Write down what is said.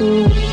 음.